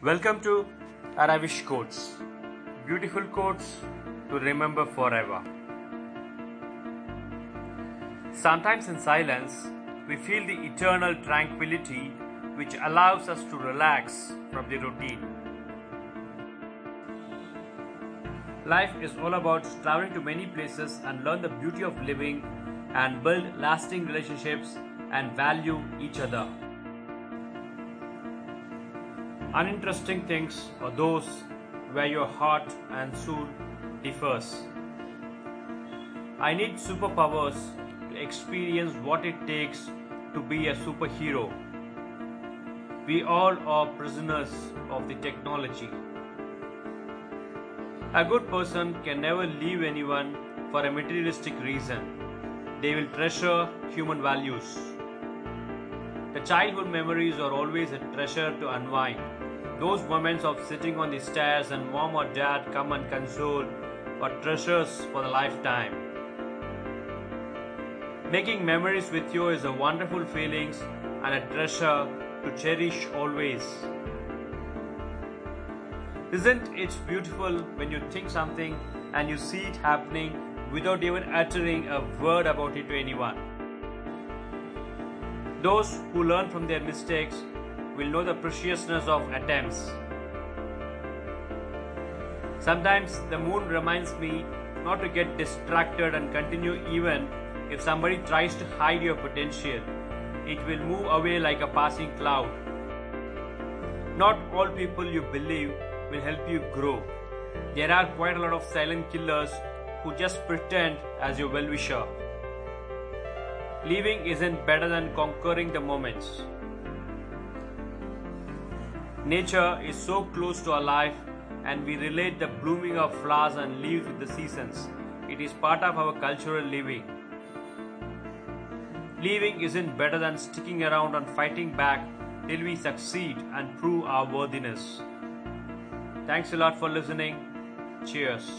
Welcome to Aravish Quotes. Beautiful quotes to remember forever. Sometimes in silence, we feel the eternal tranquility which allows us to relax from the routine. Life is all about traveling to many places and learn the beauty of living and build lasting relationships and value each other. Uninteresting things are those where your heart and soul differs. I need superpowers to experience what it takes to be a superhero. We all are prisoners of the technology. A good person can never leave anyone for a materialistic reason. They will treasure human values. The childhood memories are always a treasure to unwind. Those moments of sitting on the stairs and mom or dad come and console are treasures for the lifetime. Making memories with you is a wonderful feeling and a treasure to cherish always. Isn't it beautiful when you think something and you see it happening without even uttering a word about it to anyone? Those who learn from their mistakes will know the preciousness of attempts. Sometimes the moon reminds me not to get distracted and continue even if somebody tries to hide your potential. It will move away like a passing cloud. Not all people you believe will help you grow. There are quite a lot of silent killers who just pretend as your well wisher. Leaving isn't better than conquering the moments. Nature is so close to our life, and we relate the blooming of flowers and leaves with the seasons. It is part of our cultural living. Leaving isn't better than sticking around and fighting back till we succeed and prove our worthiness. Thanks a lot for listening. Cheers.